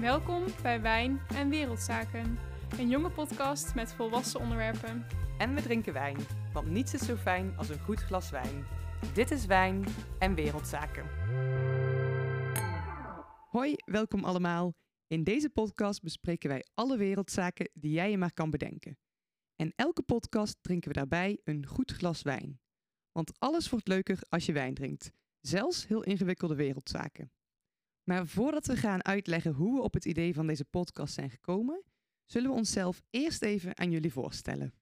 Welkom bij Wijn en Wereldzaken, een jonge podcast met volwassen onderwerpen. En we drinken wijn, want niets is zo fijn als een goed glas wijn. Dit is Wijn en Wereldzaken. Hoi, welkom allemaal. In deze podcast bespreken wij alle wereldzaken die jij je maar kan bedenken. En elke podcast drinken we daarbij een goed glas wijn. Want alles wordt leuker als je wijn drinkt, zelfs heel ingewikkelde wereldzaken. Maar voordat we gaan uitleggen hoe we op het idee van deze podcast zijn gekomen, zullen we onszelf eerst even aan jullie voorstellen.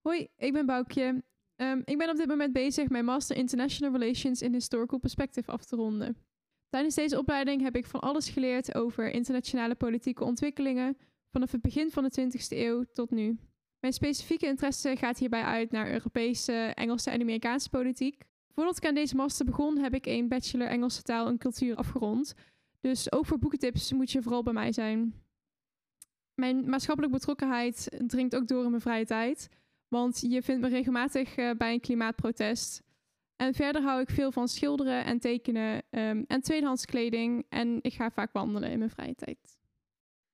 Hoi, ik ben Boukje. Ehm, ik ben op dit moment bezig mijn Master International Relations in Historical Perspective af te ronden. Tijdens deze opleiding heb ik van alles geleerd over internationale politieke ontwikkelingen vanaf het begin van de 20e eeuw tot nu. Mijn specifieke interesse gaat hierbij uit naar Europese, Engelse en Amerikaanse politiek. Voordat ik aan deze master begon, heb ik een bachelor Engelse taal en cultuur afgerond. Dus ook voor boekentips moet je vooral bij mij zijn. Mijn maatschappelijke betrokkenheid dringt ook door in mijn vrije tijd. Want je vindt me regelmatig uh, bij een klimaatprotest. En verder hou ik veel van schilderen en tekenen um, en tweedehands kleding. En ik ga vaak wandelen in mijn vrije tijd.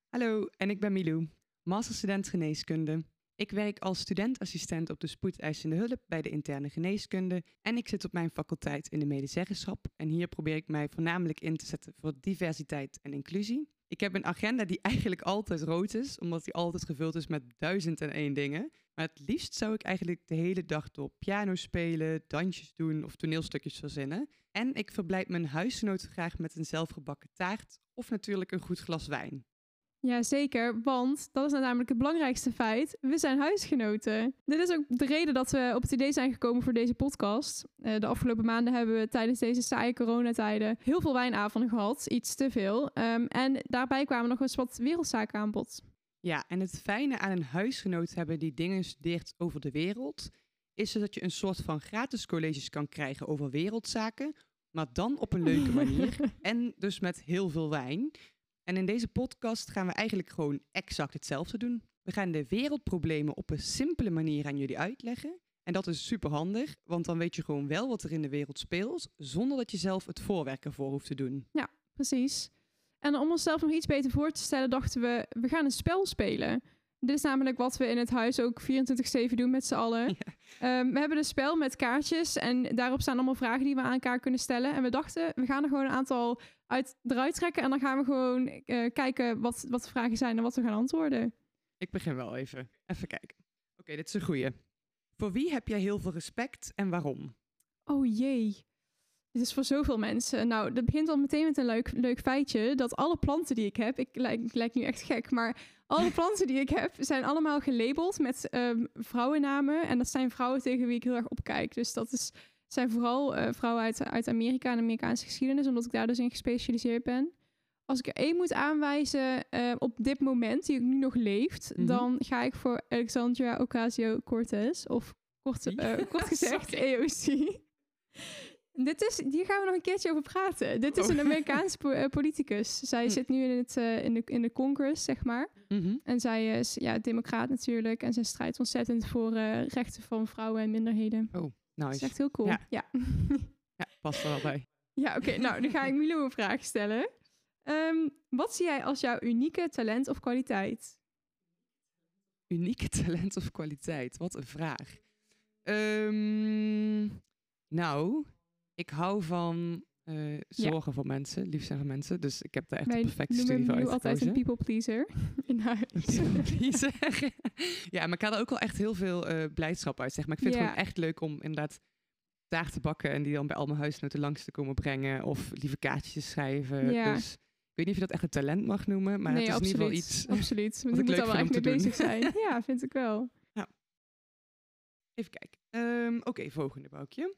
Hallo, en ik ben Milou, masterstudent geneeskunde. Ik werk als studentassistent op de spoedeisende hulp bij de interne geneeskunde en ik zit op mijn faculteit in de medezeggenschap. En hier probeer ik mij voornamelijk in te zetten voor diversiteit en inclusie. Ik heb een agenda die eigenlijk altijd rood is, omdat die altijd gevuld is met duizend en één dingen. Maar het liefst zou ik eigenlijk de hele dag door piano spelen, dansjes doen of toneelstukjes verzinnen. En ik verblijd mijn huisgenoten graag met een zelfgebakken taart of natuurlijk een goed glas wijn. Ja, zeker, want dat is namelijk het belangrijkste feit. We zijn huisgenoten. Dit is ook de reden dat we op het idee zijn gekomen voor deze podcast. Uh, de afgelopen maanden hebben we tijdens deze saaie coronatijden heel veel wijnavonden gehad. Iets te veel. Um, en daarbij kwamen nog eens wat wereldzaken aan bod. Ja, en het fijne aan een huisgenoot hebben die dingen studeert over de wereld... is dat je een soort van gratis colleges kan krijgen over wereldzaken... maar dan op een leuke manier en dus met heel veel wijn... En in deze podcast gaan we eigenlijk gewoon exact hetzelfde doen. We gaan de wereldproblemen op een simpele manier aan jullie uitleggen. En dat is super handig, want dan weet je gewoon wel wat er in de wereld speelt, zonder dat je zelf het voorwerk ervoor hoeft te doen. Ja, precies. En om onszelf nog iets beter voor te stellen, dachten we, we gaan een spel spelen. Dit is namelijk wat we in het huis ook 24-7 doen met z'n allen. Um, we hebben een spel met kaartjes en daarop staan allemaal vragen die we aan elkaar kunnen stellen. En we dachten, we gaan er gewoon een aantal uit, eruit trekken en dan gaan we gewoon uh, kijken wat, wat de vragen zijn en wat we gaan antwoorden. Ik begin wel even. Even kijken. Oké, okay, dit is een goeie. Voor wie heb jij heel veel respect en waarom? Oh jee. Dit is voor zoveel mensen. Nou, dat begint al meteen met een leuk, leuk feitje. Dat alle planten die ik heb, ik lijk, ik lijk nu echt gek, maar alle planten die ik heb zijn allemaal gelabeld met um, vrouwennamen. En dat zijn vrouwen tegen wie ik heel erg opkijk. Dus dat is, zijn vooral uh, vrouwen uit, uit Amerika en Amerikaanse geschiedenis, omdat ik daar dus in gespecialiseerd ben. Als ik er één moet aanwijzen uh, op dit moment, die ik nu nog leeft, mm -hmm. dan ga ik voor Alexandria Ocasio-Cortez. Of kort, uh, kort gezegd, AOC. Dit is, hier gaan we nog een keertje over praten. Dit is oh. een Amerikaanse po uh, politicus. Zij hm. zit nu in, het, uh, in, de, in de Congress, zeg maar. -hmm. En zij is ja, democraat natuurlijk. En zij strijdt ontzettend voor uh, rechten van vrouwen en minderheden. Oh, nice. Dat is echt heel cool. Ja, ja. ja past er wel bij. Ja, oké. Okay, nou, dan ga ik Milo een vraag stellen. Um, wat zie jij als jouw unieke talent of kwaliteit? Unieke talent of kwaliteit? Wat een vraag. Um, nou, ik hou van uh, zorgen ja. voor mensen, lief zijn voor mensen. Dus ik heb daar echt Wij de perfecte studie voor uitgekozen. altijd een people pleaser in huis. People pleaser. ja, maar ik haal er ook wel echt heel veel uh, blijdschap uit, zeg maar. Ik vind ja. het gewoon echt leuk om inderdaad taart te bakken en die dan bij al mijn huisnoten langs te komen brengen. Of lieve kaartjes schrijven. Ja. Dus ik weet niet of je dat echt een talent mag noemen, maar nee, het is absoluut. in ieder geval iets Absoluut. Wat je moet daar wel echt mee bezig zijn. ja, vind ik wel. Ja. Even kijken. Um, Oké, okay, volgende boukje.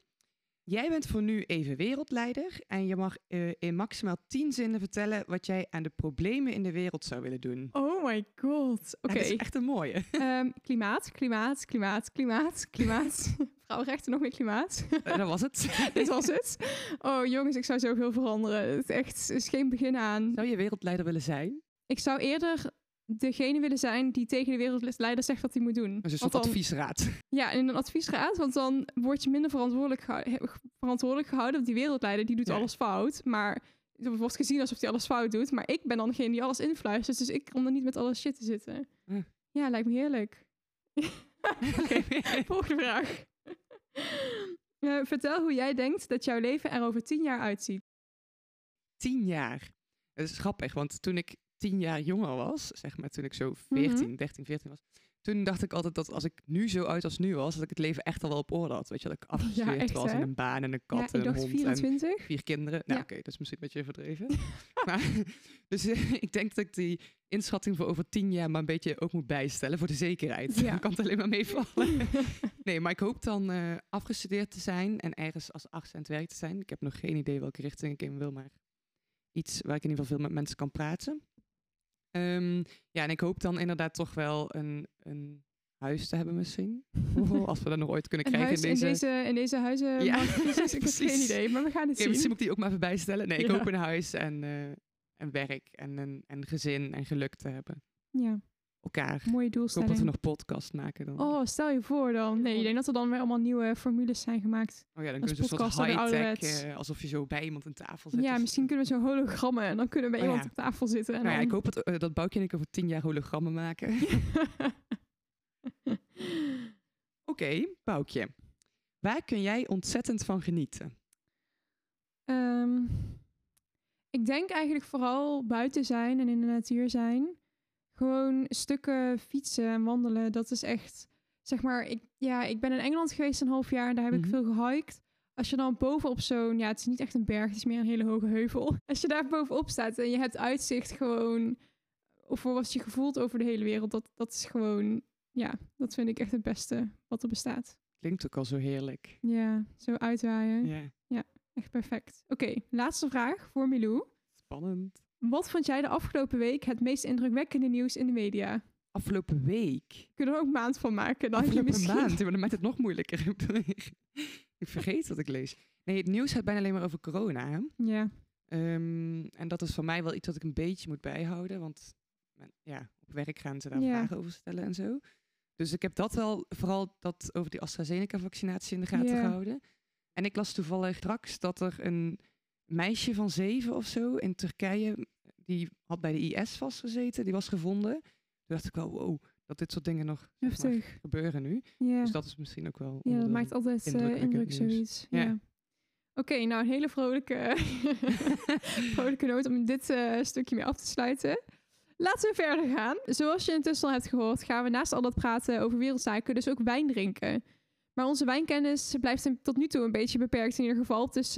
Jij bent voor nu even wereldleider en je mag uh, in maximaal tien zinnen vertellen wat jij aan de problemen in de wereld zou willen doen. Oh my god. Oké. Okay. Dat is echt een mooie. Um, klimaat, klimaat, klimaat, klimaat, klimaat. Vrouwenrechten nog meer klimaat. Uh, dat was het. Dit was het. Oh jongens, ik zou zoveel veranderen. Het is echt is geen begin aan. Zou je wereldleider willen zijn? Ik zou eerder degene willen zijn die tegen de wereldleider zegt wat hij moet doen. Dus een soort adviesraad. Ja, in een adviesraad, want dan word je minder verantwoordelijk, gehouden, verantwoordelijk gehouden. Want die wereldleider die doet ja. alles fout, maar er wordt gezien alsof hij alles fout doet. Maar ik ben dan degene die alles influistert. Dus ik kom er niet met alles shit te zitten. Hm. Ja, lijkt me heerlijk. Oké, volgende vraag. Eh, vertel hoe jij denkt dat jouw leven er over tien jaar uitziet. tien jaar. Het is grappig, want toen ik tien jaar jonger was, zeg maar toen ik zo 14, Mhm. 13, 14 was, toen dacht ik altijd dat als ik nu zo uit als nu was, dat ik het leven echt al wel op orde had. Weet je, dat ik afgestudeerd echt, was hè? en een baan en een kat ja, en ik een dacht hond en 24. vier kinderen. Nou Ja. oké, dat is misschien een beetje verdreven. maar, dus eh, ik denk dat ik die inschatting voor over tien jaar maar een beetje ook moet bijstellen voor de zekerheid. Ja. Dan kan het alleen maar meevallen. Nee, maar ik hoop dan eh, afgestudeerd te zijn en ergens als arts aan het werk te zijn. Ik heb nog geen idee welke richting ik in wil, maar iets waar ik in ieder geval veel met mensen kan praten. Ehm, ja, en ik hoop dan inderdaad toch wel een, een huis te hebben misschien. Oh, als we dat nog ooit kunnen Een krijgen in deze... in deze, in deze huizen. Ja, marktcrisis. ik heb geen precies. idee, maar we gaan het Ja, zien. misschien moet ik die ook maar even bijstellen. Nee, ik Ja. hoop een huis en, eh, en werk en een en gezin en geluk te hebben. Ja, Elkaar. mooie Ik hoop dat we doelstelling. nog podcast maken dan. Oh, stel je voor dan. Nee, ik denk dat er dan weer allemaal nieuwe formules zijn gemaakt. Oh ja, dan kunnen we een soort high-tech, eh, alsof je zo bij iemand aan tafel zit. Ja, Dus- misschien kunnen we zo hologrammen en dan kunnen we bij Oh, iemand ja. op tafel zitten. En Nou ja, ik hoop dat, eh, dat Boukje en ik over tien jaar hologrammen maken. Oké, Boukje. Waar kun jij ontzettend van genieten? Ehm, ik denk eigenlijk vooral buiten zijn en in de natuur zijn. Gewoon stukken fietsen en wandelen. Dat is echt, zeg maar, ik, ja, ik ben in Engeland geweest een half jaar. Daar heb Mhm. ik veel gehiked. Als je dan bovenop zo'n, ja, het is niet echt een berg, het is meer een hele hoge heuvel. Als je daar bovenop staat en je hebt uitzicht gewoon, of voor wat je gevoelt over de hele wereld, dat, dat is gewoon, ja, dat vind ik echt het beste wat er bestaat. Klinkt ook al zo heerlijk. Ja, zo uitwaaien. Ja, Echt perfect. Oké, laatste vraag voor Milou. spannend. Wat vond jij de afgelopen week het meest indrukwekkende nieuws in de media? Afgelopen week. Kunnen we er ook maand van maken? Dan heb je Afgelopen misschien... maand. Maar dan maakt het nog moeilijker. ik vergeet wat ik lees. Nee, het nieuws gaat bijna alleen maar over corona. Hè? Ja, Ehm, en dat is voor mij wel iets wat ik een beetje moet bijhouden. Want ja, op werk gaan ze daar Ja. vragen over stellen en zo. Dus ik heb dat wel, vooral dat over die AstraZeneca-vaccinatie in de gaten Ja. gehouden. En ik las toevallig straks dat er een meisje van zeven of zo in Turkije, die had bij de IS vastgezeten, die was gevonden. Toen dacht ik wel, wow, dat dit soort dingen nog zeg maar, gebeuren nu. Dus dat is misschien ook wel... ja dat maakt altijd eh, indruk, zoiets. Ja. Ja. Oké, nou een hele vrolijke, vrolijke noot om dit eh, stukje mee af te sluiten. Laten we verder gaan. Zoals je intussen al hebt gehoord, gaan we naast al dat praten over wereldzaken dus ook wijn drinken. Maar onze wijnkennis blijft tot nu toe een beetje beperkt in ieder geval. Dus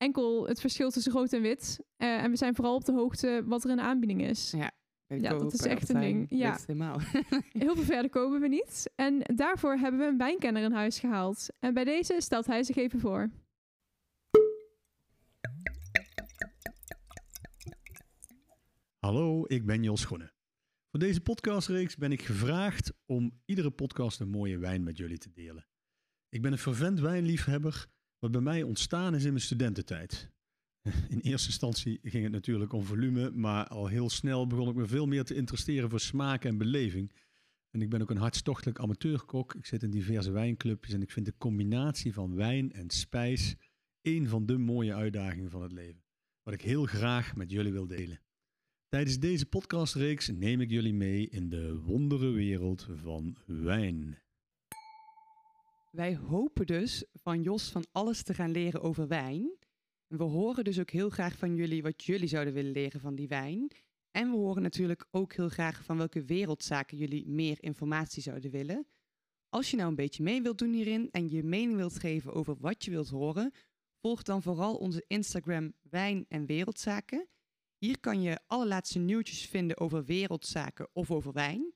enkel het verschil tussen rood en wit. Eh, en we zijn vooral op de hoogte wat er in de aanbieding is. Ja, Ja, dat is echt een ding. Ja. helemaal. Heel veel verder komen we niet. En daarvoor hebben we een wijnkenner in huis gehaald. En bij deze stelt hij zich even voor. Hallo, ik ben Jos Schoenen. Voor deze podcastreeks ben ik gevraagd om iedere podcast een mooie wijn met jullie te delen. Ik ben een fervent wijnliefhebber, wat bij mij ontstaan is in mijn studententijd. In eerste instantie ging het natuurlijk om volume, maar al heel snel begon ik me veel meer te interesseren voor smaak en beleving. En ik ben ook een hartstochtelijk amateurkok. Ik zit in diverse wijnclubjes en ik vind de combinatie van wijn en spijs een van de mooie uitdagingen van het leven. Wat ik heel graag met jullie wil delen. Tijdens deze podcastreeks neem ik jullie mee in de wondere wereld van wijn. Wij hopen dus van Jos van alles te gaan leren over wijn. We horen dus ook heel graag van jullie wat jullie zouden willen leren van die wijn. En we horen natuurlijk ook heel graag van welke wereldzaken jullie meer informatie zouden willen. Als je nou een beetje mee wilt doen hierin en je mening wilt geven over wat je wilt horen, volg dan vooral onze Instagram Wijn en Wereldzaken. Hier kan je alle laatste nieuwtjes vinden over wereldzaken of over wijn.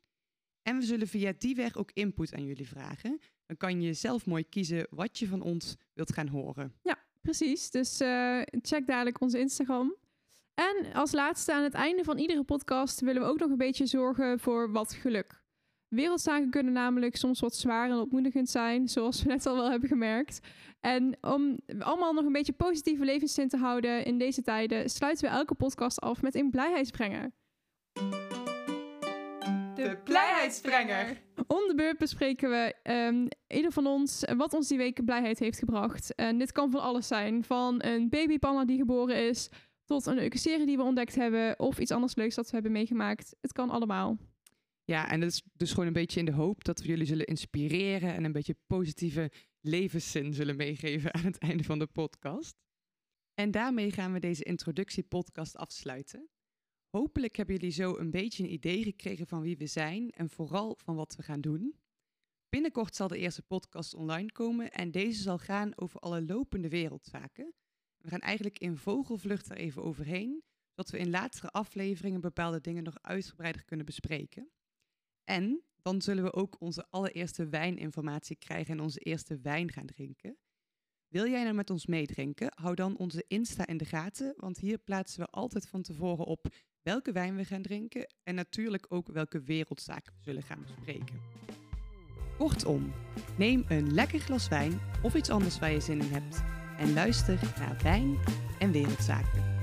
En we zullen via die weg ook input aan jullie vragen. Dan kan je zelf mooi kiezen wat je van ons wilt gaan horen. Precies, dus eh, check dadelijk onze Instagram. En als laatste aan het einde van iedere podcast willen we ook nog een beetje zorgen voor wat geluk. Wereldzaken kunnen namelijk soms wat zwaar en ontmoedigend zijn, zoals we net al wel hebben gemerkt. En om allemaal nog een beetje positieve levenszin te houden in deze tijden, sluiten we elke podcast af met een blijheidsbrenger. De blijheidsbrenger. Om de beurt bespreken we ehm, ieder van ons wat ons die week blijheid heeft gebracht. En dit kan van alles zijn. Van een babypanna die geboren is, tot een leuke serie die we ontdekt hebben of iets anders leuks dat we hebben meegemaakt. Het kan allemaal. Ja, en dat is dus gewoon een beetje in de hoop dat we jullie zullen inspireren en een beetje positieve levenszin zullen meegeven aan het einde van de podcast. En daarmee gaan we deze introductiepodcast afsluiten. Hopelijk hebben jullie zo een beetje een idee gekregen van wie we zijn en vooral van wat we gaan doen. Binnenkort zal de eerste podcast online komen en deze zal gaan over alle lopende wereldzaken. We gaan eigenlijk in vogelvlucht er even overheen, zodat we in latere afleveringen bepaalde dingen nog uitgebreider kunnen bespreken. En dan zullen we ook onze allereerste wijninformatie krijgen en onze eerste wijn gaan drinken. Wil jij nou met ons meedrinken? Hou dan onze Insta in de gaten, want hier plaatsen we altijd van tevoren op welke wijn we gaan drinken en natuurlijk ook welke wereldzaken we zullen gaan bespreken. Kortom, neem een lekker glas wijn of iets anders waar je zin in hebt en luister naar Wijn en Wereldzaken.